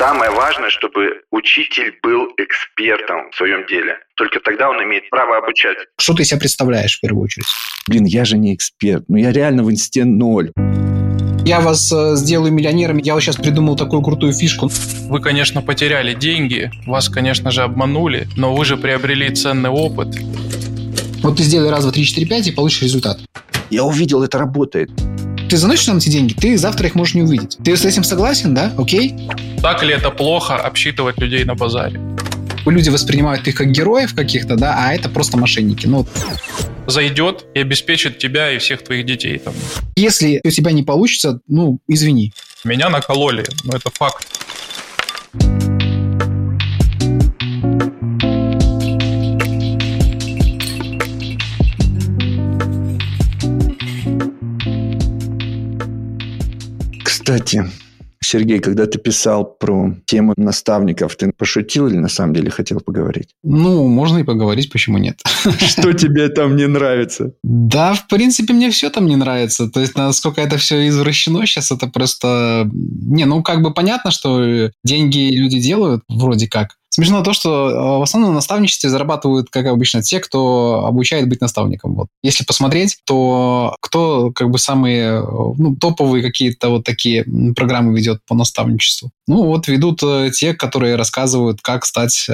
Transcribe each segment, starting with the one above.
Самое важное, чтобы учитель был экспертом в своем деле. Только тогда он имеет право обучать. Что ты себя представляешь в первую очередь? Блин, я же не эксперт. Ну, я реально в инсте ноль. Я вас э, сделаю миллионером. Я вот сейчас придумал такую крутую фишку. Вы, конечно, потеряли деньги, вас, конечно же, обманули, но вы же приобрели ценный опыт. Вот ты сделай раз, два, три, четыре, пять и получишь результат. Я увидел, это работает. Ты заносишь нам эти деньги, ты завтра их можешь не увидеть. Ты с этим согласен, да? Окей? Так ли это плохо обсчитывать людей на базаре? Люди воспринимают их как героев каких-то, да, а это просто мошенники. Ну, Зайдет и обеспечит тебя и всех твоих детей. Там. если у тебя не получится, ну, извини. Меня накололи, но это факт. Кстати, Сергей, когда ты писал про тему наставников, ты пошутил или на самом деле хотел поговорить? Ну, можно и поговорить, почему нет? Что тебе там не нравится? Да, в принципе, мне все там не нравится. То есть, насколько это все извращено сейчас, это просто... Не, ну, как бы понятно, что деньги люди делают, вроде как. Смешно то, что э, в основном на наставничестве зарабатывают, как обычно, те, кто обучает быть наставником. Вот. Если посмотреть, то кто как бы самые э, ну, топовые какие-то вот такие программы ведет по наставничеству? Ну вот ведут э, те, которые рассказывают, как стать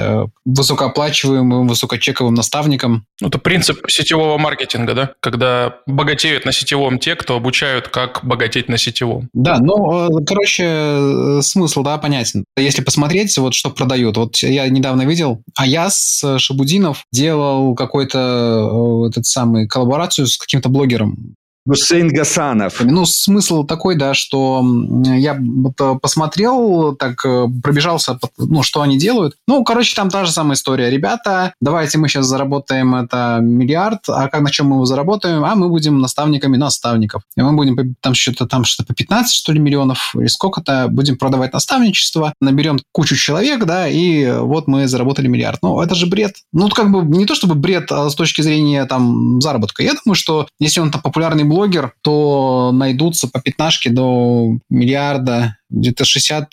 высокооплачиваемым, высокочековым наставником. Это принцип сетевого маркетинга, да? Когда богатеют на сетевом те, кто обучают, как богатеть на сетевом. Да, ну, короче, смысл, да, понятен. Если посмотреть, вот что продают. Вот я недавно видел, Аяс Шабудинов делал какой-то этот самый коллаборацию с каким-то блогером. Гусейн Гасанов. Ну, смысл такой, да, что я вот посмотрел, так э, пробежался, ну, что они делают. Ну, короче, там та же самая история. Ребята, давайте мы сейчас заработаем это миллиард, а как на чем мы его заработаем? А мы будем наставниками наставников. И мы будем там что-то там что-то по 15, что ли, миллионов или сколько-то, будем продавать наставничество, наберем кучу человек, да, и вот мы заработали миллиард. Ну, это же бред. Ну, как бы не то чтобы бред а с точки зрения там заработка. Я думаю, что если он там популярный блогер, блогер, то найдутся по пятнашке до миллиарда, где-то 60-70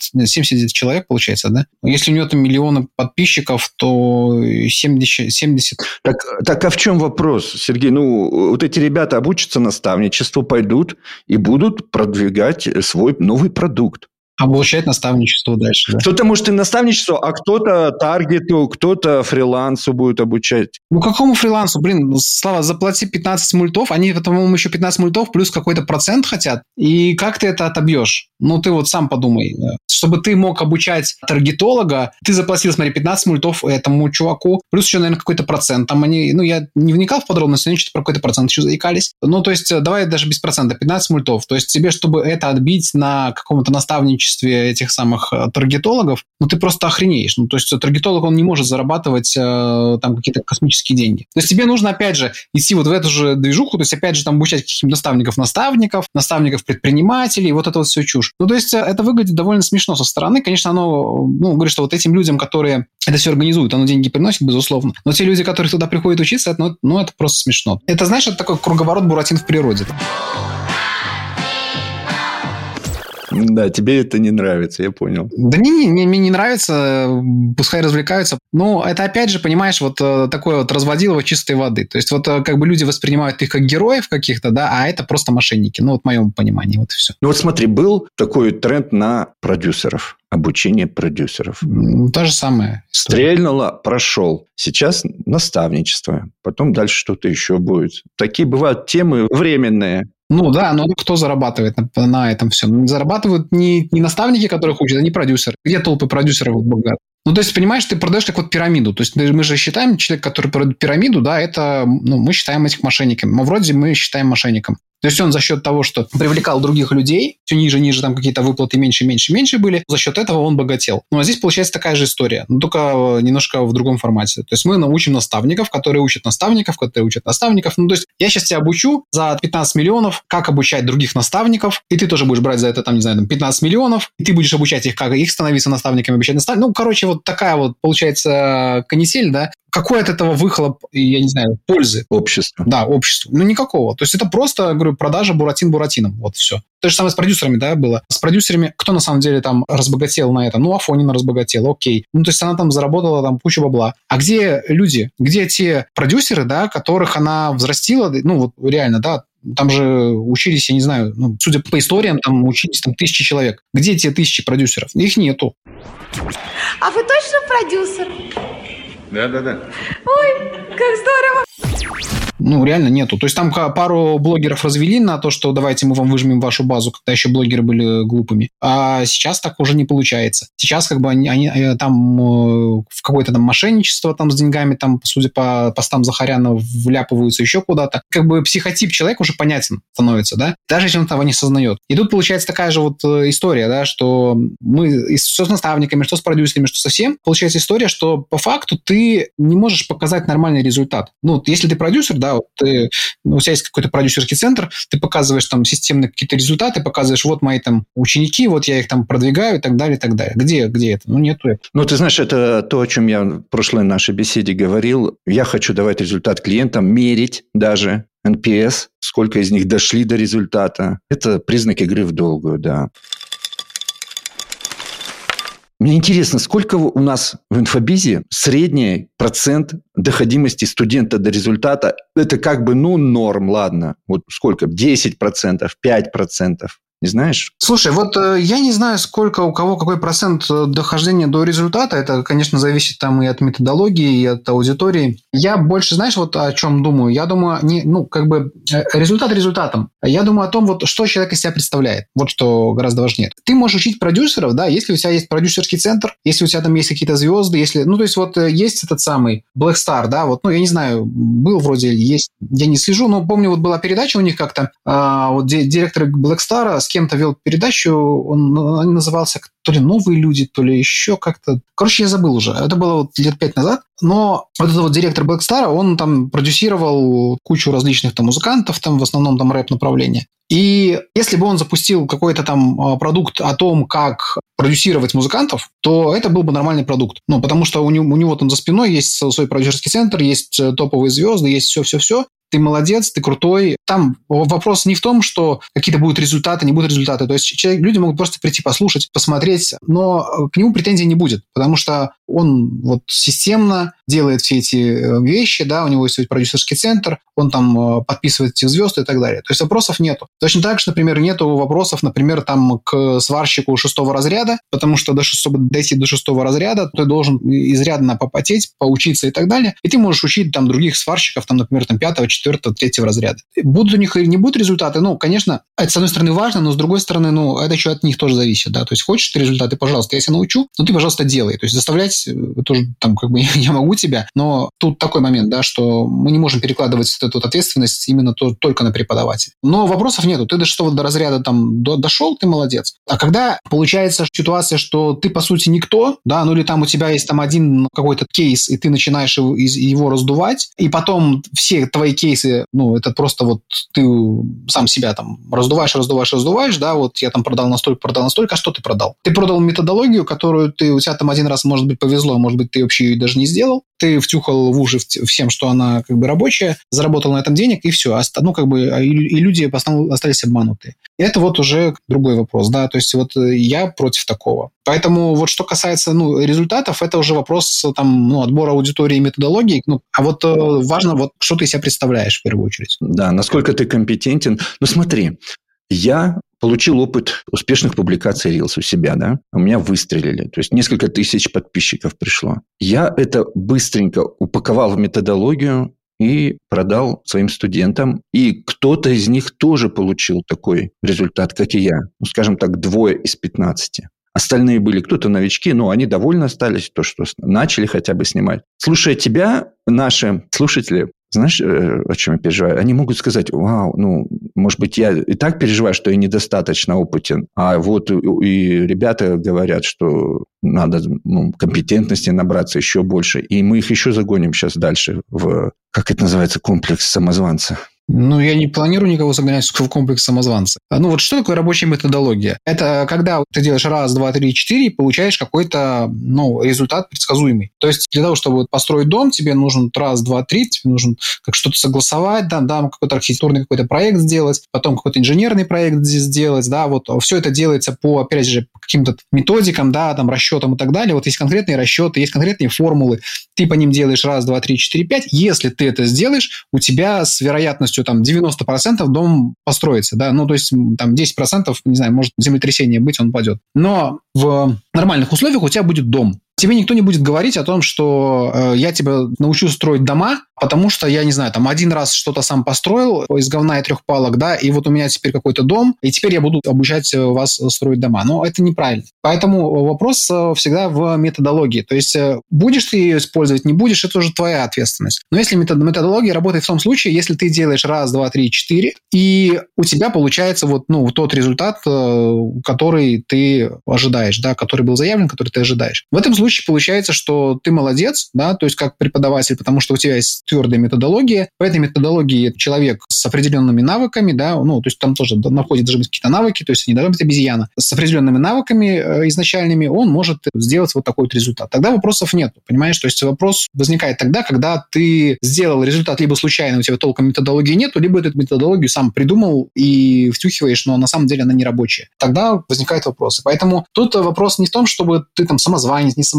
человек, получается, да? Если у него там миллионы подписчиков, то 70... 70... Так, так а в чем вопрос, Сергей? Ну, вот эти ребята обучатся наставничеству, пойдут и будут продвигать свой новый продукт. Обучать наставничество дальше. Да. Кто-то может и наставничество, а кто-то таргету, кто-то фрилансу будет обучать. Ну, какому фрилансу? Блин, Слава, заплати 15 мультов, они, по-моему, еще 15 мультов плюс какой-то процент хотят. И как ты это отобьешь? Ну, ты вот сам подумай. Чтобы ты мог обучать таргетолога, ты заплатил, смотри, 15 мультов этому чуваку, плюс еще, наверное, какой-то процент. Там они, ну, я не вникал в подробности, они что-то про какой-то процент еще заикались. Ну, то есть, давай даже без процента, 15 мультов. То есть, тебе, чтобы это отбить на каком-то наставничестве, количестве этих самых э, таргетологов, ну, ты просто охренеешь. Ну, то есть таргетолог, он не может зарабатывать э, там какие-то космические деньги. То есть тебе нужно, опять же, идти вот в эту же движуху, то есть, опять же, там обучать каких-то наставников-наставников, наставников-предпринимателей, вот это вот все чушь. Ну, то есть э, это выглядит довольно смешно со стороны. Конечно, оно, ну, говорит, что вот этим людям, которые это все организуют, оно деньги приносит, безусловно. Но те люди, которые туда приходят учиться, это, ну, ну это просто смешно. Это, знаешь, это такой круговорот Буратин в природе. Да, тебе это не нравится, я понял. Да не, не, не, мне не нравится, пускай развлекаются. Но это опять же, понимаешь, вот э, такое вот разводилово чистой воды. То есть вот э, как бы люди воспринимают их как героев каких-то, да, а это просто мошенники. Ну вот в моем понимании, вот и все. Ну вот смотри, был такой тренд на продюсеров обучение продюсеров. То же самое. Стрельнуло, прошел. Сейчас наставничество. Потом дальше что-то еще будет. Такие бывают темы временные. Ну да, но кто зарабатывает на, на этом всем? Зарабатывают не, не наставники, которых учат, а не продюсеры. Где толпы продюсеров богат? Ну, то есть, понимаешь, ты продаешь как вот пирамиду. То есть, мы же считаем, человек, который продает пирамиду, да, это, ну, мы считаем этих мошенниками. Мы вроде мы считаем мошенником. То есть он за счет того, что привлекал других людей, все ниже, ниже там какие-то выплаты меньше, меньше, меньше были, за счет этого он богател. Ну а здесь получается такая же история, но только э, немножко в другом формате. То есть мы научим наставников, которые учат наставников, которые учат наставников. Ну то есть я сейчас тебя обучу за 15 миллионов, как обучать других наставников, и ты тоже будешь брать за это, там, не знаю, там 15 миллионов, и ты будешь обучать их, как их становиться наставниками, обучать наставниками. Ну, короче, вот такая вот получается канитель, да, какой от этого выхлоп, я не знаю, пользы? Общество. Да, обществу. Ну, никакого. То есть это просто, говорю, продажа буратин буратином. Вот все. То же самое с продюсерами, да, было. С продюсерами, кто на самом деле там разбогател на это? Ну, Афонина разбогател, окей. Ну, то есть она там заработала там кучу бабла. А где люди? Где те продюсеры, да, которых она взрастила? Ну, вот реально, да, там же учились, я не знаю, ну, судя по историям, там учились там тысячи человек. Где те тысячи продюсеров? Их нету. А вы точно продюсер? Да-да-да. Ой, как здорово! Ну, реально нету. То есть там пару блогеров развели на то, что давайте мы вам выжмем вашу базу, когда еще блогеры были глупыми. А сейчас так уже не получается. Сейчас как бы они, они э, там э, в какое-то там мошенничество там с деньгами, там, судя по постам Захаряна, вляпываются еще куда-то. Как бы психотип человека уже понятен становится, да? Даже если он того не сознает. И тут получается такая же вот э, история, да, что мы что с наставниками, что с продюсерами, что со всем, получается история, что по факту ты не можешь показать нормальный результат. Ну, если ты продюсер, да, вот ты, ну, у тебя есть какой-то продюсерский центр, ты показываешь там системные какие-то результаты, показываешь, вот мои там ученики, вот я их там продвигаю и так далее, и так далее. Где, где это? Ну, нету этого. Ну, ты знаешь, это то, о чем я в прошлой нашей беседе говорил. Я хочу давать результат клиентам, мерить даже NPS, сколько из них дошли до результата. Это признак игры в долгую, да. Мне интересно, сколько у нас в инфобизе средний процент доходимости студента до результата? Это как бы, ну, норм, ладно. Вот сколько? 10%, 5%. Не знаешь? Слушай, вот э, я не знаю, сколько у кого какой процент э, дохождения до результата. Это, конечно, зависит там и от методологии, и от аудитории. Я больше, знаешь, вот о чем думаю? Я думаю, не, ну, как бы э, результат результатом. Я думаю о том, вот что человек из себя представляет. Вот что гораздо важнее. Ты можешь учить продюсеров, да, если у тебя есть продюсерский центр, если у тебя там есть какие-то звезды, если, ну, то есть вот есть этот самый Black Star, да, вот, ну, я не знаю, был вроде, есть, я не слежу, но помню, вот была передача у них как-то, а, вот директор Black Star с кем-то вел передачу, он, он назывался то ли «Новые люди», то ли еще как-то. Короче, я забыл уже. Это было вот лет пять назад. Но вот этот вот директор Black Star, он там продюсировал кучу различных там музыкантов, там в основном там рэп-направления. И если бы он запустил какой-то там а, продукт о том, как продюсировать музыкантов, то это был бы нормальный продукт. Ну, потому что у него, у него там за спиной есть свой продюсерский центр, есть э, топовые звезды, есть все-все-все ты молодец, ты крутой. Там вопрос не в том, что какие-то будут результаты, не будут результаты. То есть человек, люди могут просто прийти послушать, посмотреть, но к нему претензий не будет, потому что он вот системно делает все эти э, вещи, да, у него есть продюсерский центр, он там э, подписывает этих звезд и так далее. То есть вопросов нету. Точно так же, например, нету вопросов, например, там к сварщику шестого разряда, потому что до чтобы дойти до шестого разряда, ты должен изрядно попотеть, поучиться и так далее, и ты можешь учить там других сварщиков, там, например, там пятого, четвертого, третьего разряда. Будут у них или не будут результаты, ну, конечно, это с одной стороны важно, но с другой стороны, ну, это еще от них тоже зависит, да, то есть хочешь ты результаты, пожалуйста, я тебя научу, но ты, пожалуйста, делай. То есть заставлять э, тоже там как бы я могу тебя, но тут такой момент, да, что мы не можем перекладывать эту ответственность именно то, только на преподавателя. Но вопросов нету. Ты до шестого до разряда там до, дошел, ты молодец. А когда получается ситуация, что ты, по сути, никто, да, ну или там у тебя есть там один какой-то кейс, и ты начинаешь его, его раздувать, и потом все твои кейсы, ну, это просто вот ты сам себя там раздуваешь, раздуваешь, раздуваешь, да, вот я там продал настолько, продал настолько, а что ты продал? Ты продал методологию, которую ты, у тебя там один раз, может быть, повезло, может быть, ты вообще ее даже не сделал, ты втюхал в уши всем, что она как бы рабочая, заработал на этом денег, и все. Ну, как бы, а и, люди остались обманутые. И это вот уже другой вопрос, да, то есть вот э, я против такого. Поэтому вот что касается ну, результатов, это уже вопрос там, ну, отбора аудитории и методологии. Ну, а вот э, важно, вот, что ты себя представляешь в первую очередь. Да, насколько ты компетентен. Ну, смотри, я получил опыт успешных публикаций Reels у себя, да, у меня выстрелили, то есть несколько тысяч подписчиков пришло. Я это быстренько упаковал в методологию и продал своим студентам. И кто-то из них тоже получил такой результат, как и я. Ну, скажем так, двое из 15. Остальные были кто-то новички, но они довольны остались, то, что начали хотя бы снимать. Слушая тебя, наши слушатели знаешь, э, о чем я переживаю? Они могут сказать, вау, ну, может быть, я и так переживаю, что я недостаточно опытен, а вот и ребята говорят, что надо ну, компетентности набраться еще больше, и мы их еще загоним сейчас дальше в, как это называется, комплекс самозванца. Ну, я не планирую никого загонять в комплекс самозванца. А, ну, вот что такое рабочая методология? Это когда ты делаешь раз, два, три, четыре и получаешь какой-то, ну, результат предсказуемый. То есть для того, чтобы построить дом, тебе нужен раз, два, три, тебе нужно как что-то согласовать, да, да какой-то архитектурный какой-то проект сделать, потом какой-то инженерный проект сделать, да, вот все это делается по, опять же, каким-то методикам, да, там, расчетам и так далее. Вот есть конкретные расчеты, есть конкретные формулы, ты по ним делаешь раз, два, три, четыре, пять. Если ты это сделаешь, у тебя с вероятностью там 90% дом построится, да, ну, то есть там 10%, не знаю, может землетрясение быть, он падет. Но в нормальных условиях у тебя будет дом. Тебе никто не будет говорить о том, что э, я тебя научу строить дома, потому что я, не знаю, там один раз что-то сам построил из говна и трех палок, да, и вот у меня теперь какой-то дом, и теперь я буду обучать э, вас строить дома. Но это неправильно. Поэтому вопрос э, всегда в методологии. То есть э, будешь ты ее использовать, не будешь, это уже твоя ответственность. Но если метод, методология работает в том случае, если ты делаешь раз, два, три, четыре, и у тебя получается вот ну, тот результат, который ты ожидаешь, да, который был заявлен, который ты ожидаешь. В этом случае случае получается, что ты молодец, да, то есть как преподаватель, потому что у тебя есть твердая методология. В этой методологии человек с определенными навыками, да, ну, то есть там тоже находят должны быть какие-то навыки, то есть не должна быть обезьяна. С определенными навыками э, изначальными он может сделать вот такой вот результат. Тогда вопросов нет, понимаешь? То есть вопрос возникает тогда, когда ты сделал результат либо случайно, у тебя толком методологии нету, либо эту методологию сам придумал и втюхиваешь, но на самом деле она не рабочая. Тогда возникают вопросы. Поэтому тут вопрос не в том, чтобы ты там самозванец, не самозванец,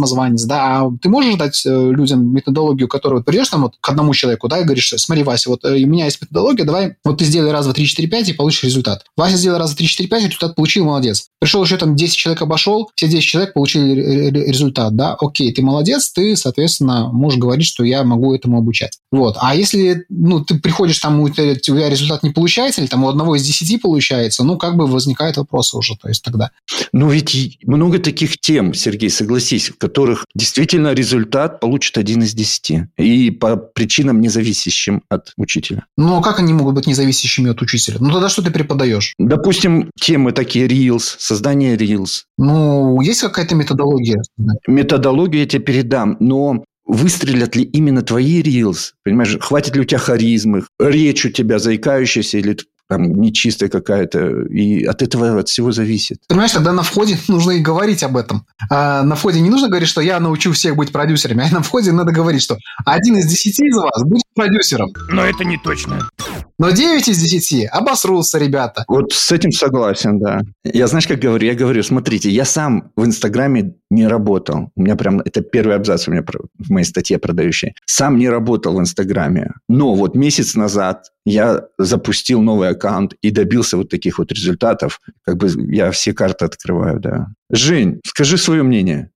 да, а ты можешь дать э, людям методологию, которую вот придешь там вот к одному человеку, да, и говоришь, смотри, Вася, вот э, у меня есть методология, давай, вот ты сделай раз, два, три, четыре, пять и получишь результат. Вася сделал раз, два, три, четыре, пять, результат получил, молодец. Пришел еще там 10 человек обошел, все 10 человек получили результат, да, окей, ты молодец, ты, соответственно, можешь говорить, что я могу этому обучать. Вот. А если, ну, ты приходишь там, у тебя, результат не получается, или там у одного из 10 получается, ну, как бы возникают вопросы уже, то есть тогда. Ну, ведь много таких тем, Сергей, согласись, которых действительно результат получит один из десяти. И по причинам, независящим от учителя. Ну, а как они могут быть независящими от учителя? Ну, тогда что ты преподаешь? Допустим, темы такие Reels, создание Reels. Ну, есть какая-то методология? Методологию я тебе передам, но выстрелят ли именно твои рилс? Понимаешь, хватит ли у тебя харизмы, речь у тебя заикающаяся или там нечистая какая-то, и от этого от всего зависит. Понимаешь, тогда на входе нужно и говорить об этом. А на входе не нужно говорить, что я научу всех быть продюсерами, а на входе надо говорить, что один из десяти из вас будет продюсером. Но это не точно. Но 9 из 10 обосрутся, ребята. Вот с этим согласен, да. Я, знаешь, как говорю? Я говорю, смотрите, я сам в Инстаграме не работал. У меня прям, это первый абзац у меня в моей статье продающей. Сам не работал в Инстаграме. Но вот месяц назад я запустил новый аккаунт и добился вот таких вот результатов. Как бы я все карты открываю, да. Жень, скажи свое мнение.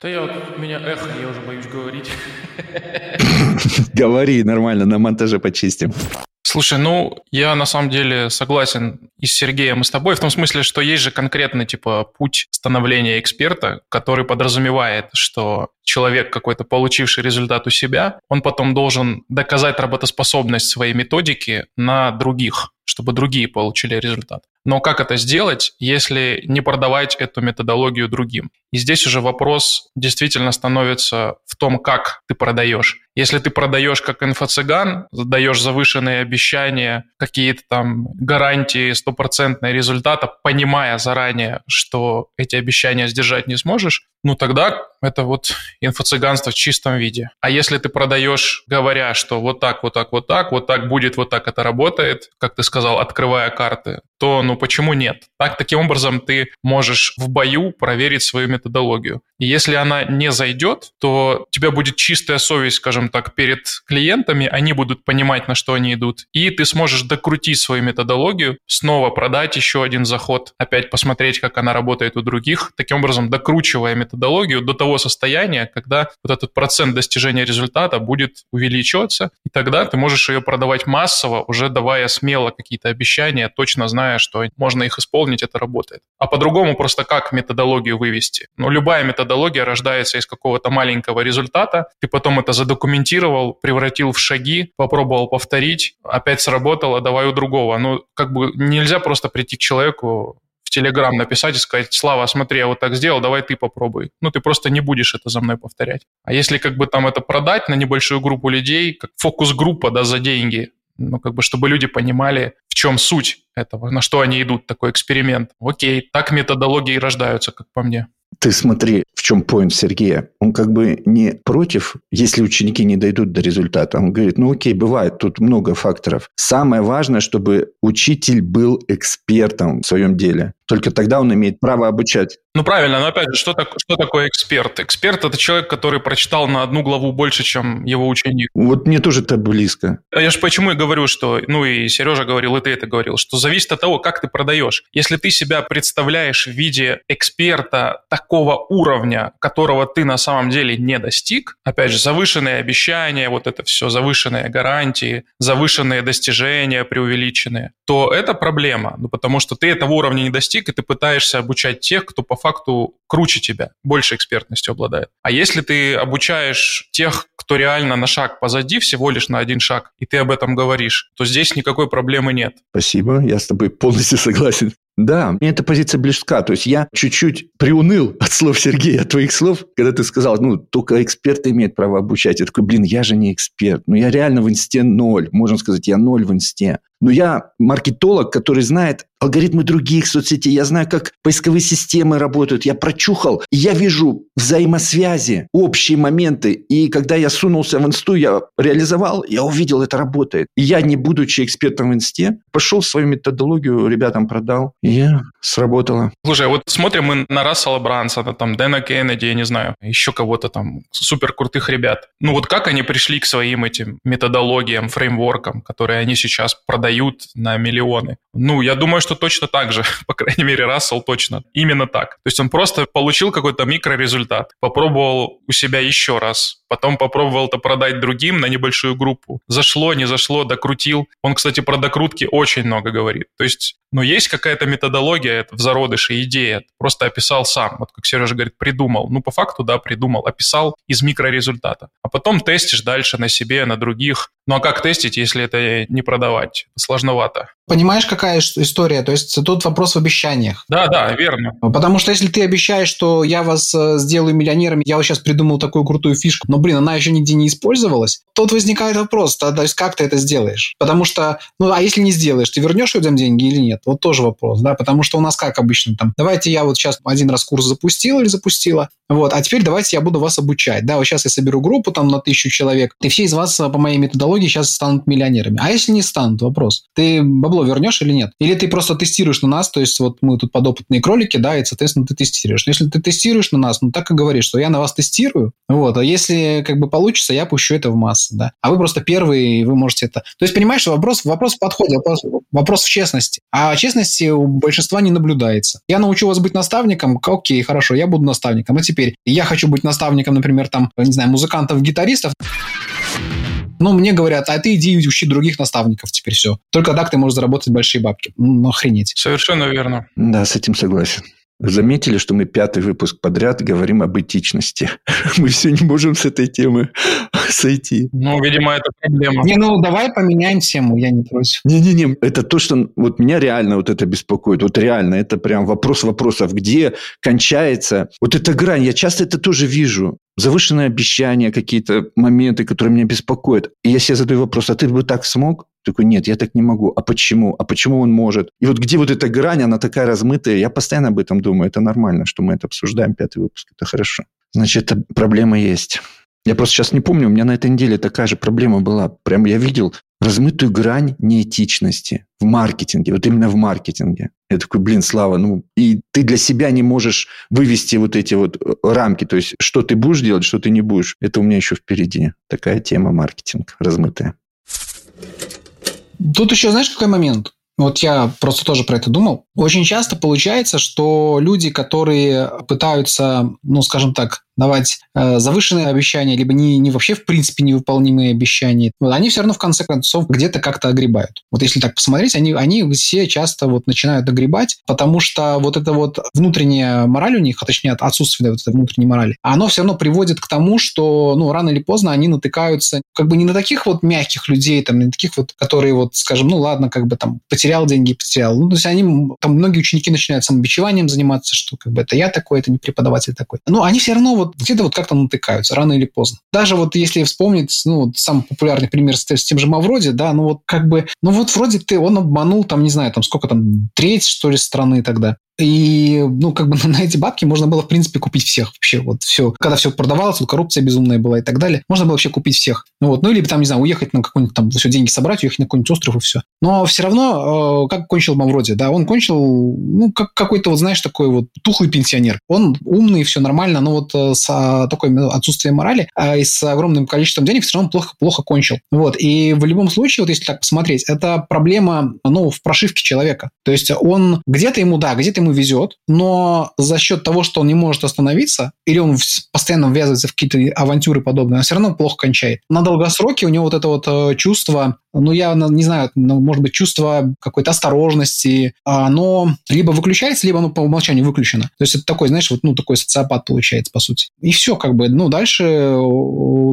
Да я вот, у меня эхо, я уже боюсь говорить. Говори нормально, на монтаже почистим. Слушай, ну, я на самом деле согласен и с Сергеем, и с тобой, в том смысле, что есть же конкретный, типа, путь становления эксперта, который подразумевает, что человек какой-то, получивший результат у себя, он потом должен доказать работоспособность своей методики на других, чтобы другие получили результат. Но как это сделать, если не продавать эту методологию другим? И здесь уже вопрос действительно становится в том, как ты продаешь. Если ты продаешь как инфо-цыган, даешь завышенные обещания, какие-то там гарантии стопроцентные результата, понимая заранее, что эти обещания сдержать не сможешь, ну тогда это вот инфо-цыганство в чистом виде. А если ты продаешь, говоря, что вот так, вот так, вот так, вот так будет, вот так это работает, как ты сказал, открывая карты, то ну почему нет? Так, таким образом ты можешь в бою проверить свою методологию. И если она не зайдет, то у тебя будет чистая совесть, скажем так, перед клиентами, они будут понимать, на что они идут, и ты сможешь докрутить свою методологию, снова продать еще один заход, опять посмотреть, как она работает у других, таким образом докручивая методологию до того состояния, когда вот этот процент достижения результата будет увеличиваться, и тогда ты можешь ее продавать массово, уже давая смело какие-то обещания, точно зная, что можно их исполнить, это работает. А по-другому просто как методологию вывести? Ну, любая методология рождается из какого-то маленького результата, ты потом это задокументировал, превратил в шаги, попробовал повторить, опять сработало, давай у другого. Ну, как бы нельзя просто прийти к человеку в Телеграм написать и сказать, Слава, смотри, я вот так сделал, давай ты попробуй. Ну, ты просто не будешь это за мной повторять. А если как бы там это продать на небольшую группу людей, как фокус-группа, да, за деньги, Ну, как бы, чтобы люди понимали, в чем суть этого, на что они идут, такой эксперимент. Окей, так методологии рождаются, как по мне. Ты смотри, в чем поинт Сергея. Он как бы не против, если ученики не дойдут до результата. Он говорит, ну окей, бывает, тут много факторов. Самое важное, чтобы учитель был экспертом в своем деле. Только тогда он имеет право обучать. Ну, правильно, но опять же, что, так, что такое эксперт? Эксперт – это человек, который прочитал на одну главу больше, чем его ученик. Вот мне тоже это близко. А я же почему и говорю, что, ну и Сережа говорил, и ты это говорил, что зависит от того, как ты продаешь. Если ты себя представляешь в виде эксперта такого уровня, которого ты на самом деле не достиг, опять же, завышенные обещания, вот это все, завышенные гарантии, завышенные достижения преувеличенные, то это проблема, ну, потому что ты этого уровня не достиг, и ты пытаешься обучать тех, кто по факту круче тебя, больше экспертностью обладает. А если ты обучаешь тех, кто реально на шаг позади, всего лишь на один шаг, и ты об этом говоришь, то здесь никакой проблемы нет. Спасибо, я с тобой полностью согласен. Да, мне эта позиция близка. То есть я чуть-чуть приуныл от слов Сергея, от твоих слов, когда ты сказал, ну, только эксперты имеют право обучать. Я такой, блин, я же не эксперт. Ну, я реально в инсте ноль. Можно сказать, я ноль в инсте. Но я маркетолог, который знает алгоритмы других соцсетей, я знаю, как поисковые системы работают, я прочухал, и я вижу взаимосвязи, общие моменты. И когда я сунулся в инсту, я реализовал, я увидел, это работает. И я, не будучи экспертом в инсте, пошел свою методологию ребятам продал, и я сработало. Слушай, а вот смотрим мы на Рассела Брансона, там, Дэна Кеннеди, я не знаю, еще кого-то там, супер крутых ребят. Ну вот как они пришли к своим этим методологиям, фреймворкам, которые они сейчас продают продают на миллионы. Ну, я думаю, что точно так же, по крайней мере, Рассел точно. Именно так. То есть он просто получил какой-то микрорезультат, попробовал у себя еще раз, потом попробовал это продать другим на небольшую группу. Зашло, не зашло, докрутил. Он, кстати, про докрутки очень много говорит. То есть, ну, есть какая-то методология это в зародыше, идея. Просто описал сам. Вот как Сережа говорит, придумал. Ну, по факту, да, придумал. Описал из микрорезультата. А потом тестишь дальше на себе, на других. Ну, а как тестить, если это не продавать? Сложновато. Понимаешь, какая история? То есть тут вопрос в обещаниях. Да, да, верно. Потому что если ты обещаешь, что я вас э, сделаю миллионерами, я вот сейчас придумал такую крутую фишку, но, блин, она еще нигде не использовалась, тут возникает вопрос, то, то есть как ты это сделаешь? Потому что, ну, а если не сделаешь, ты вернешь людям деньги или нет? Вот тоже вопрос, да, потому что у нас как обычно там, давайте я вот сейчас один раз курс запустил или запустила, вот, а теперь давайте я буду вас обучать, да, вот сейчас я соберу группу там на тысячу человек, и все из вас э, по моей методологии сейчас станут миллионерами. А если не станут, вопрос, ты бабло вернешь или нет? Или ты просто тестируешь на нас, то есть вот мы тут подопытные кролики, да, и, соответственно, ты тестируешь. Но если ты тестируешь на нас, ну, так и говоришь, что я на вас тестирую, вот, а если как бы получится, я пущу это в массы, да. А вы просто первые, и вы можете это... То есть, понимаешь, вопрос, вопрос в подходе, вопрос, вопрос в честности. А честности у большинства не наблюдается. Я научу вас быть наставником, окей, хорошо, я буду наставником. А теперь я хочу быть наставником, например, там, не знаю, музыкантов, гитаристов, ну, мне говорят, а ты иди учи других наставников теперь все. Только так ты можешь заработать большие бабки. Ну, охренеть. Совершенно верно. Да, с этим согласен. Заметили, что мы пятый выпуск подряд говорим об этичности. Мы все не можем с этой темы сойти. Ну, видимо, это проблема. Не, ну давай поменяем тему, я не против. Не-не-не, это то, что вот меня реально вот это беспокоит. Вот реально, это прям вопрос вопросов. Где кончается вот эта грань? Я часто это тоже вижу. Завышенные обещания, какие-то моменты, которые меня беспокоят. И я себе задаю вопрос, а ты бы так смог? Такой, нет, я так не могу. А почему? А почему он может? И вот где вот эта грань, она такая размытая, я постоянно об этом думаю. Это нормально, что мы это обсуждаем, пятый выпуск. Это хорошо. Значит, проблема есть. Я просто сейчас не помню, у меня на этой неделе такая же проблема была. Прям я видел размытую грань неэтичности в маркетинге, вот именно в маркетинге. Я такой, блин, Слава, ну, и ты для себя не можешь вывести вот эти вот э, рамки, то есть, что ты будешь делать, что ты не будешь. Это у меня еще впереди. Такая тема маркетинг размытая. Тут еще знаешь, какой момент? Вот я просто тоже про это думал. Очень часто получается, что люди, которые пытаются, ну, скажем так, давать э, завышенные обещания, либо не, не вообще в принципе невыполнимые обещания, вот, они все равно в конце концов где-то как-то огребают. Вот если так посмотреть, они, они все часто вот начинают огребать, потому что вот это вот внутренняя мораль у них, а точнее отсутствие вот этой внутренней морали, оно все равно приводит к тому, что ну рано или поздно они натыкаются как бы не на таких вот мягких людей, там, не на таких вот, которые вот, скажем, ну ладно, как бы там потерял деньги, потерял. Ну, то есть они, там многие ученики начинают самобичеванием заниматься, что как бы это я такой, это не преподаватель такой. Но они все равно вот где-то вот как-то натыкаются, рано или поздно. Даже вот если вспомнить, ну, вот самый популярный пример с, с тем же Мавроди, да, ну вот как бы, ну вот вроде ты, он обманул там, не знаю, там сколько там, треть, что ли, страны тогда. И, ну, как бы на эти бабки можно было, в принципе, купить всех вообще. Вот все. Когда все продавалось, вот коррупция безумная была и так далее, можно было вообще купить всех. Ну, вот. ну или там, не знаю, уехать на какой-нибудь там, все деньги собрать, уехать на какой-нибудь остров и все. Но все равно, э, как кончил Мавроди, да, он кончил, ну, как какой-то, вот, знаешь, такой вот тухлый пенсионер. Он умный, все нормально, но вот э, с а, такой отсутствием морали а, и с огромным количеством денег все равно плохо, плохо кончил. Вот. И в любом случае, вот если так посмотреть, это проблема, ну, в прошивке человека. То есть он где-то ему, да, где-то ему везет, но за счет того, что он не может остановиться, или он постоянно ввязывается в какие-то авантюры подобные, он все равно плохо кончает. На долгосроке у него вот это вот э, чувство, ну, я не знаю, ну, может быть, чувство какой-то осторожности, оно либо выключается, либо оно по умолчанию выключено. То есть это такой, знаешь, вот, ну, такой социопат получается, по сути. И все, как бы, ну, дальше э,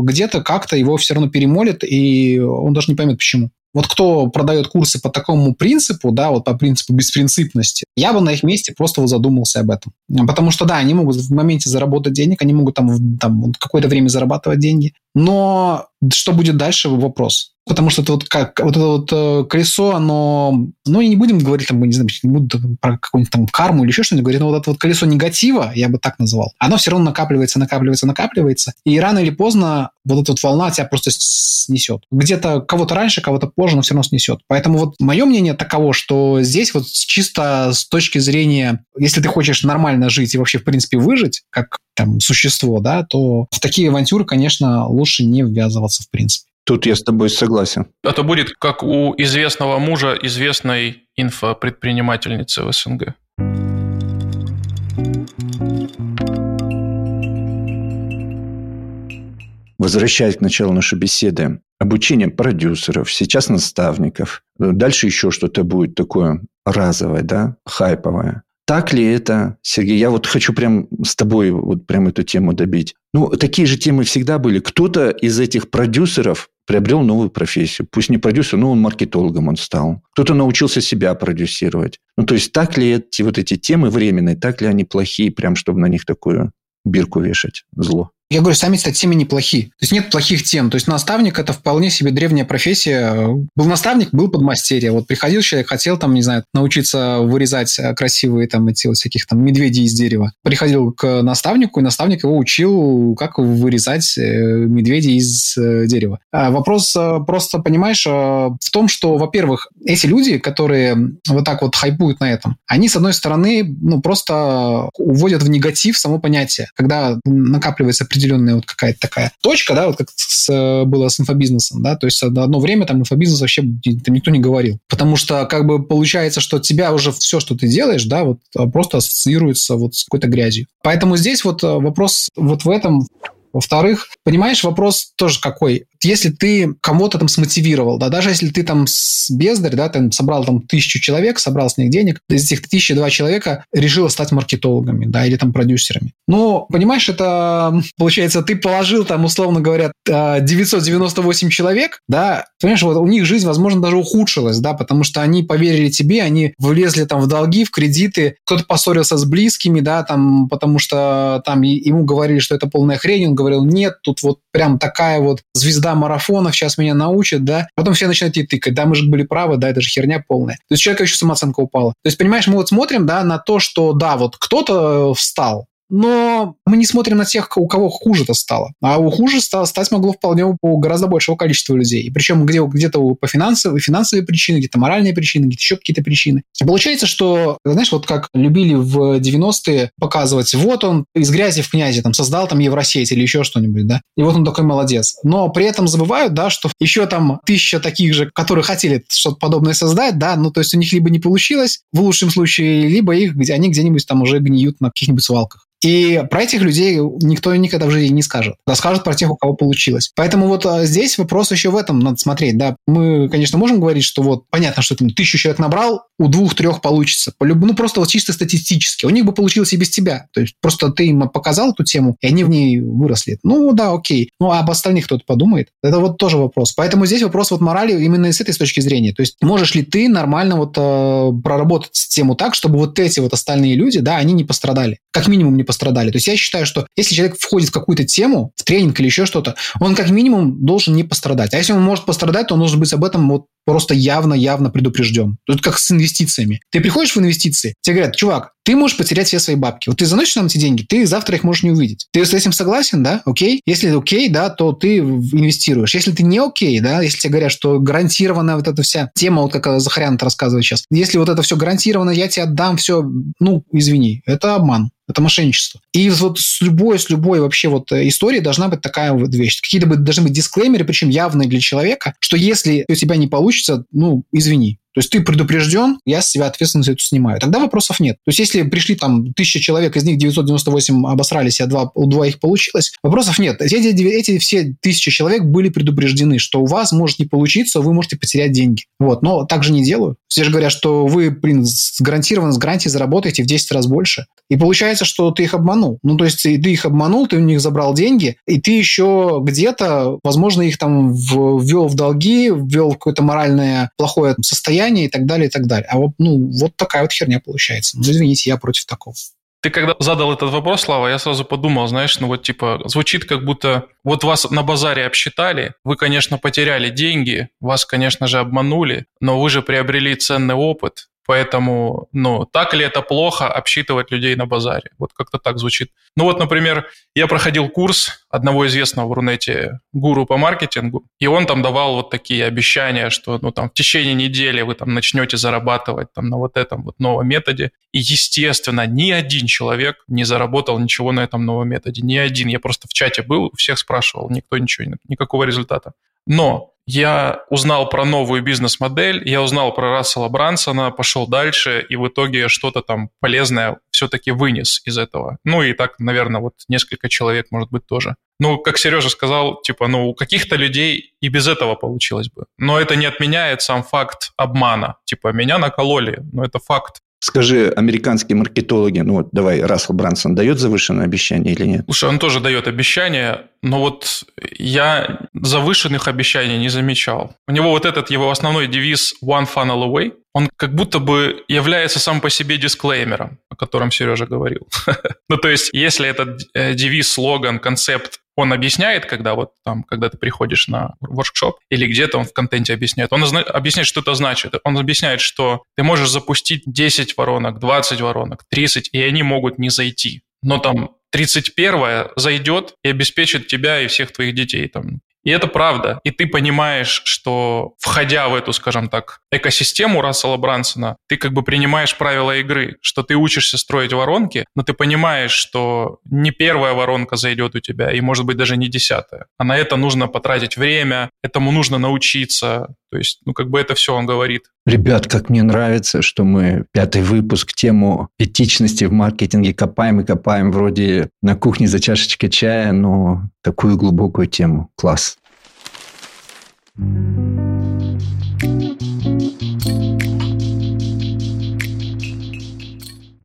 где-то как-то его все равно перемолит, и он даже не поймет, почему. Вот кто продает курсы по такому принципу, да, вот по принципу беспринципности, я бы на их месте просто вот задумался об этом. Потому что, да, они могут в моменте заработать денег, они могут там, там какое-то время зарабатывать деньги, но что будет дальше, вопрос. Потому что это вот как вот это вот э, колесо, оно, ну и не будем говорить там, не знаю, не буду про какую-нибудь там карму или еще что-нибудь говорить, но вот это вот колесо негатива, я бы так назвал, оно все равно накапливается, накапливается, накапливается, и рано или поздно вот эта вот волна тебя просто снесет. Где-то кого-то раньше, кого-то позже, но все равно снесет. Поэтому вот мое мнение таково, что здесь вот чисто с точки зрения, если ты хочешь нормально жить и вообще в принципе выжить, как там существо, да, то в такие авантюры, конечно, лучше не ввязываться в принципе. Тут я с тобой согласен. Это будет как у известного мужа известной инфопредпринимательницы в СНГ. Возвращаясь к началу нашей беседы, обучение продюсеров, сейчас наставников, дальше еще что-то будет такое разовое, да, хайповое. Так ли это, Сергей? Я вот хочу прям с тобой вот прям эту тему добить. Ну, такие же темы всегда были. Кто-то из этих продюсеров приобрел новую профессию. Пусть не продюсер, но он маркетологом он стал. Кто-то научился себя продюсировать. Ну, то есть, так ли эти вот эти темы временные, так ли они плохие, прям чтобы на них такую бирку вешать, зло? Я говорю, сами, темы неплохие. То есть нет плохих тем. То есть наставник – это вполне себе древняя профессия. Был наставник, был подмастерье. Вот приходил человек, хотел там, не знаю, научиться вырезать красивые там эти вот всяких там медведей из дерева. Приходил к наставнику, и наставник его учил, как вырезать э, медведей из э, дерева. А вопрос э, просто, понимаешь, в том, что, во-первых, эти люди, которые вот так вот хайпуют на этом, они, с одной стороны, ну, просто уводят в негатив само понятие. Когда накапливается определенная вот какая-то такая точка, да, вот как с, было с инфобизнесом, да, то есть одно время там инфобизнес вообще там никто не говорил. Потому что как бы получается, что тебя уже все, что ты делаешь, да, вот просто ассоциируется вот с какой-то грязью. Поэтому здесь вот вопрос вот в этом во-вторых, понимаешь, вопрос тоже какой если ты кого-то там смотивировал, да, даже если ты там с бездарь, да, ты собрал там тысячу человек, собрал с них денег, из этих тысячи два человека решила стать маркетологами, да, или там продюсерами. Но, понимаешь, это, получается, ты положил там, условно говоря, 998 человек, да, понимаешь, вот у них жизнь, возможно, даже ухудшилась, да, потому что они поверили тебе, они влезли там в долги, в кредиты, кто-то поссорился с близкими, да, там, потому что там ему говорили, что это полная хрень, он говорил, нет, тут вот прям такая вот звезда звезда марафонов, сейчас меня научат, да. Потом все начинают ей тыкать, да, мы же были правы, да, это же херня полная. То есть человека еще самооценка упала. То есть, понимаешь, мы вот смотрим, да, на то, что, да, вот кто-то встал, но мы не смотрим на тех, у кого хуже-то стало. А у хуже стало, стать могло вполне у гораздо большего количества людей. И причем где, где-то по финансовые, финансовые причины, где-то моральные причины, где-то еще какие-то причины. И получается, что, знаешь, вот как любили в 90-е показывать, вот он из грязи в князи там создал там Евросеть или еще что-нибудь, да, и вот он такой молодец. Но при этом забывают, да, что еще там тысяча таких же, которые хотели что-то подобное создать, да, ну то есть у них либо не получилось в лучшем случае, либо их, где они где-нибудь там уже гниют на каких-нибудь свалках. И про этих людей никто никогда в жизни не скажет. Да скажут про тех, у кого получилось. Поэтому вот а, здесь вопрос еще в этом надо смотреть. Да, мы, конечно, можем говорить, что вот понятно, что ты тысячу человек набрал, у двух-трех получится. Ну, просто вот чисто статистически. У них бы получилось и без тебя. То есть просто ты им показал эту тему, и они в ней выросли. Ну, да, окей. Ну, а об остальных кто-то подумает? Это вот тоже вопрос. Поэтому здесь вопрос вот морали именно с этой точки зрения. То есть можешь ли ты нормально вот э, проработать тему так, чтобы вот эти вот остальные люди, да, они не пострадали. Как минимум не пострадали. То есть я считаю, что если человек входит в какую-то тему, в тренинг или еще что-то, он как минимум должен не пострадать. А если он может пострадать, то он должен быть об этом вот просто явно-явно предупрежден. Тут как с инвестициями. Ты приходишь в инвестиции, тебе говорят, чувак, ты можешь потерять все свои бабки. Вот ты заносишь нам эти деньги, ты завтра их можешь не увидеть. Ты с этим согласен, да? Окей? Если окей, да, то ты инвестируешь. Если ты не окей, да, если тебе говорят, что гарантированно вот эта вся тема, вот как Захарян рассказывает сейчас, если вот это все гарантированно, я тебе отдам все, ну, извини, это обман. Это мошенничество. И вот с любой, с любой вообще вот историей должна быть такая вот вещь. Какие-то должны быть дисклеймеры, причем явные для человека, что если у тебя не получится, ну, извини, то есть ты предупрежден, я с себя ответственность эту снимаю. Тогда вопросов нет. То есть если пришли там тысяча человек, из них 998 обосрались, а два, у два их получилось, вопросов нет. Эти, эти все тысячи человек были предупреждены, что у вас может не получиться, вы можете потерять деньги. Вот. Но так же не делаю. Все же говорят, что вы, блин, гарантированно с гарантией заработаете в 10 раз больше. И получается, что ты их обманул. Ну, то есть ты их обманул, ты у них забрал деньги, и ты еще где-то, возможно, их там ввел в долги, ввел в какое-то моральное плохое состояние и так далее, и так далее. А вот, ну, вот такая вот херня получается. Ну, извините, я против такого. Ты когда задал этот вопрос, Слава, я сразу подумал, знаешь, ну вот типа звучит как будто вот вас на базаре обсчитали, вы, конечно, потеряли деньги, вас, конечно же, обманули, но вы же приобрели ценный опыт, Поэтому, ну, так ли это плохо обсчитывать людей на базаре? Вот как-то так звучит. Ну вот, например, я проходил курс одного известного в Рунете гуру по маркетингу, и он там давал вот такие обещания, что, ну, там, в течение недели вы там начнете зарабатывать там на вот этом вот новом методе. И, естественно, ни один человек не заработал ничего на этом новом методе. Ни один. Я просто в чате был, всех спрашивал, никто ничего, никакого результата. Но я узнал про новую бизнес-модель, я узнал про Рассела Брансона, пошел дальше, и в итоге что-то там полезное все-таки вынес из этого. Ну и так, наверное, вот несколько человек, может быть, тоже. Ну, как Сережа сказал, типа, ну, у каких-то людей и без этого получилось бы. Но это не отменяет сам факт обмана. Типа, меня накололи, но это факт. Скажи, американские маркетологи, ну вот давай, Рассел Брансон дает завышенное обещание или нет? Слушай, он тоже дает обещание, но вот я завышенных обещаний не замечал. У него вот этот его основной девиз «One funnel away», он как будто бы является сам по себе дисклеймером, о котором Сережа говорил. ну, то есть, если этот э, девиз, слоган, концепт он объясняет, когда вот там, когда ты приходишь на воркшоп, или где-то он в контенте объясняет. Он объясняет, что это значит. Он объясняет, что ты можешь запустить 10 воронок, 20 воронок, 30, и они могут не зайти. Но там 31 зайдет и обеспечит тебя и всех твоих детей. Там, и это правда. И ты понимаешь, что входя в эту, скажем так, экосистему Рассела Брансона, ты как бы принимаешь правила игры, что ты учишься строить воронки, но ты понимаешь, что не первая воронка зайдет у тебя, и может быть даже не десятая. А на это нужно потратить время, этому нужно научиться. То есть, ну как бы это все он говорит. Ребят, как мне нравится, что мы пятый выпуск тему этичности в маркетинге копаем и копаем вроде на кухне за чашечкой чая, но такую глубокую тему. Класс.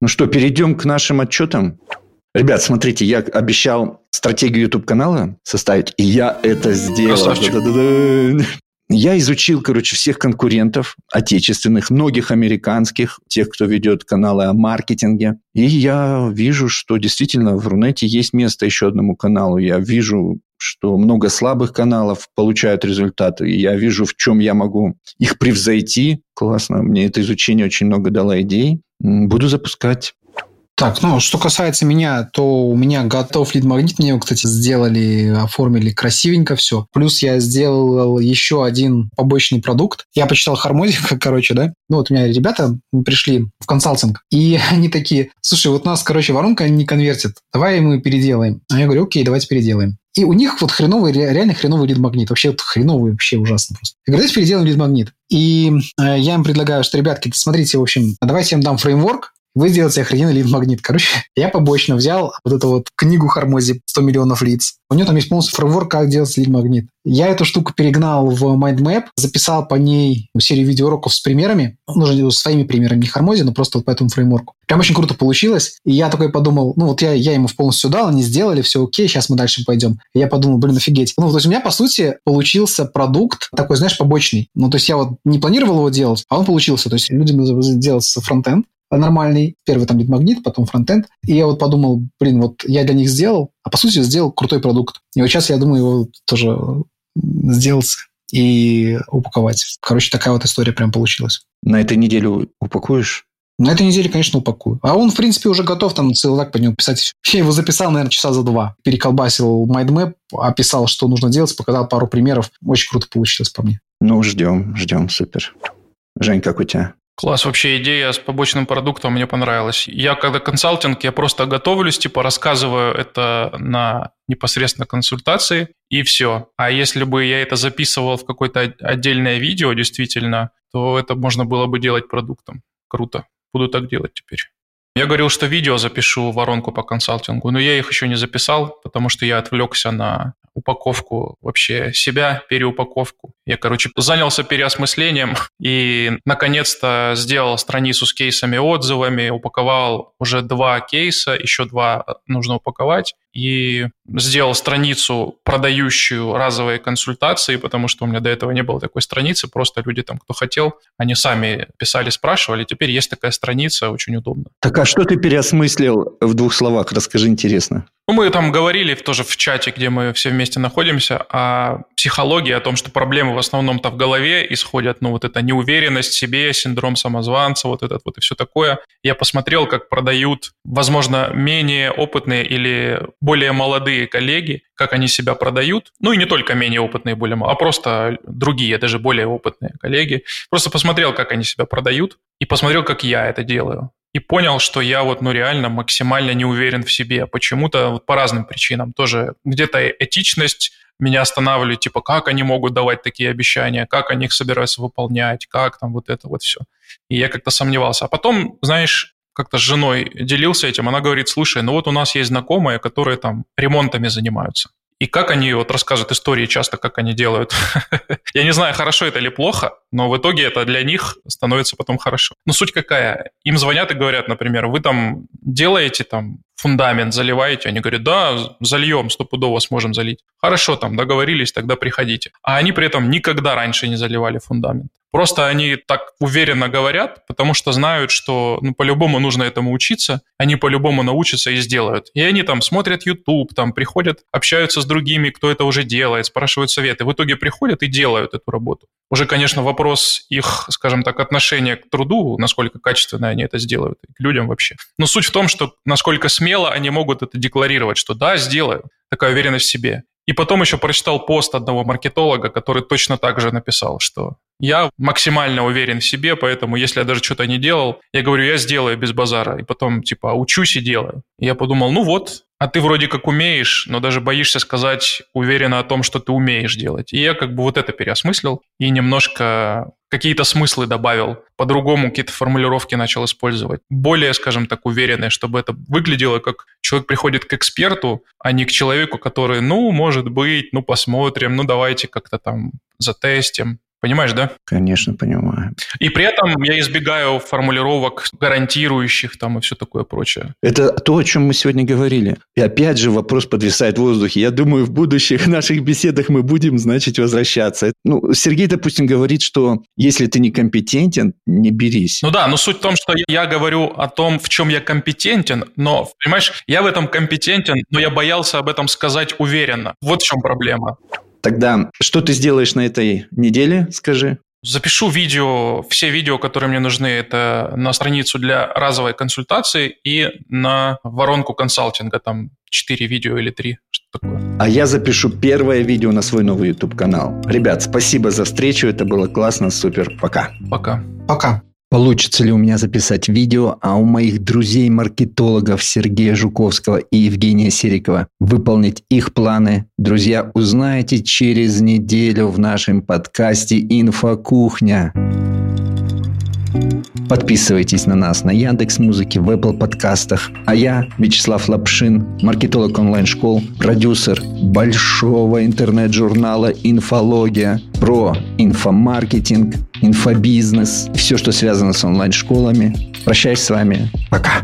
Ну что, перейдем к нашим отчетам. Ребят, смотрите, я обещал стратегию YouTube-канала составить, и я это сделал. Я изучил, короче, всех конкурентов отечественных, многих американских, тех, кто ведет каналы о маркетинге. И я вижу, что действительно в Рунете есть место еще одному каналу. Я вижу, что много слабых каналов получают результаты. И я вижу, в чем я могу их превзойти. Классно. Мне это изучение очень много дало идей. Буду запускать. Так, ну, что касается меня, то у меня готов лид-магнит. Мне его, кстати, сделали, оформили красивенько все. Плюс я сделал еще один побочный продукт. Я почитал Хармозика, короче, да. Ну, вот у меня ребята пришли в консалтинг, и они такие, слушай, вот у нас, короче, воронка не конвертит. Давай мы переделаем. А я говорю, окей, давайте переделаем. И у них вот хреновый, реально хреновый лид-магнит. Вообще вот хреновый, вообще ужасно просто. Я говорю, давайте переделаем лид-магнит. И э, я им предлагаю, что, ребятки, смотрите, в общем, давайте я им дам фреймворк, вы сделаете охрененный лид-магнит. Короче, я побочно взял вот эту вот книгу Хармози 100 миллионов лиц. У нее там есть полностью фреймворк, как делать лид-магнит. Я эту штуку перегнал в MindMap, записал по ней серию видеоуроков с примерами. Нужно своими примерами, не Хармози, но просто вот по этому фреймворку. Прям очень круто получилось. И я такой подумал, ну вот я, я ему полностью дал, они сделали, все окей, сейчас мы дальше пойдем. И я подумал, блин, офигеть. Ну, то есть у меня, по сути, получился продукт такой, знаешь, побочный. Ну, то есть я вот не планировал его делать, а он получился. То есть людям делать фронтенд, нормальный. Первый там магнит, потом фронтенд. И я вот подумал, блин, вот я для них сделал, а по сути сделал крутой продукт. И вот сейчас я думаю его тоже сделать и упаковать. Короче, такая вот история прям получилась. На этой неделе упакуешь? На этой неделе, конечно, упакую. А он, в принципе, уже готов там целый лак по нему писать. Я его записал, наверное, часа за два. Переколбасил MindMap, описал, что нужно делать, показал пару примеров. Очень круто получилось по мне. Ну, ждем, ждем, супер. Жень, как у тебя? Класс, вообще идея с побочным продуктом мне понравилась. Я когда консалтинг, я просто готовлюсь, типа рассказываю это на непосредственно консультации, и все. А если бы я это записывал в какое-то отдельное видео, действительно, то это можно было бы делать продуктом. Круто. Буду так делать теперь. Я говорил, что видео запишу воронку по консалтингу, но я их еще не записал, потому что я отвлекся на упаковку вообще себя, переупаковку. Я, короче, занялся переосмыслением и, наконец-то, сделал страницу с кейсами, отзывами, упаковал уже два кейса, еще два нужно упаковать и сделал страницу, продающую разовые консультации, потому что у меня до этого не было такой страницы, просто люди там, кто хотел, они сами писали, спрашивали, теперь есть такая страница, очень удобно. Так а что ты переосмыслил в двух словах? Расскажи интересно. Ну, мы там говорили тоже в чате, где мы все вместе находимся, о психологии, о том, что проблемы в основном-то в голове исходят, ну, вот эта неуверенность в себе, синдром самозванца, вот этот вот и все такое. Я посмотрел, как продают, возможно, менее опытные или более молодые коллеги, как они себя продают. Ну, и не только менее опытные, более а просто другие, даже более опытные коллеги. Просто посмотрел, как они себя продают, и посмотрел, как я это делаю и понял, что я вот, ну, реально максимально не уверен в себе. Почему-то вот по разным причинам. Тоже где-то этичность меня останавливает, типа, как они могут давать такие обещания, как они их собираются выполнять, как там вот это вот все. И я как-то сомневался. А потом, знаешь, как-то с женой делился этим, она говорит, слушай, ну вот у нас есть знакомые, которые там ремонтами занимаются. И как они вот рассказывают истории часто, как они делают. Я не знаю, хорошо это или плохо, но в итоге это для них становится потом хорошо. Но суть какая? Им звонят и говорят, например, вы там делаете там фундамент, заливаете? Они говорят, да, зальем, стопудово сможем залить. Хорошо, там договорились, тогда приходите. А они при этом никогда раньше не заливали фундамент. Просто они так уверенно говорят, потому что знают, что ну, по-любому нужно этому учиться, они по-любому научатся и сделают. И они там смотрят YouTube, там приходят, общаются с другими, кто это уже делает, спрашивают советы. В итоге приходят и делают эту работу. Уже, конечно, вопрос их, скажем так, отношения к труду, насколько качественно они это сделают, и к людям вообще. Но суть в том, что насколько смело они могут это декларировать, что да, сделаю. Такая уверенность в себе. И потом еще прочитал пост одного маркетолога, который точно так же написал, что я максимально уверен в себе, поэтому если я даже что-то не делал, я говорю, я сделаю без базара. И потом, типа, учусь и делаю. И я подумал, ну вот, а ты вроде как умеешь, но даже боишься сказать уверенно о том, что ты умеешь делать. И я как бы вот это переосмыслил и немножко какие-то смыслы добавил, по-другому какие-то формулировки начал использовать. Более, скажем так, уверенные, чтобы это выглядело как человек приходит к эксперту, а не к человеку, который, ну, может быть, ну, посмотрим, ну, давайте как-то там затестим. Понимаешь, да? Конечно, понимаю. И при этом я избегаю формулировок гарантирующих там и все такое прочее. Это то, о чем мы сегодня говорили. И опять же вопрос подвисает в воздухе. Я думаю, в будущих наших беседах мы будем, значит, возвращаться. Ну, Сергей, допустим, говорит, что если ты не компетентен, не берись. Ну да, но суть в том, что я говорю о том, в чем я компетентен, но, понимаешь, я в этом компетентен, но я боялся об этом сказать уверенно. Вот в чем проблема. Тогда что ты сделаешь на этой неделе, скажи? Запишу видео, все видео, которые мне нужны, это на страницу для разовой консультации и на воронку консалтинга, там 4 видео или 3, что такое. А я запишу первое видео на свой новый YouTube-канал. Ребят, спасибо за встречу, это было классно, супер, пока. Пока. Пока. Получится ли у меня записать видео, а у моих друзей-маркетологов Сергея Жуковского и Евгения Серикова выполнить их планы? Друзья, узнаете через неделю в нашем подкасте «Инфокухня». Подписывайтесь на нас на Яндекс Музыке, в Apple подкастах. А я, Вячеслав Лапшин, маркетолог онлайн-школ, продюсер большого интернет-журнала «Инфология» про инфомаркетинг, инфобизнес, все, что связано с онлайн-школами. Прощаюсь с вами. Пока.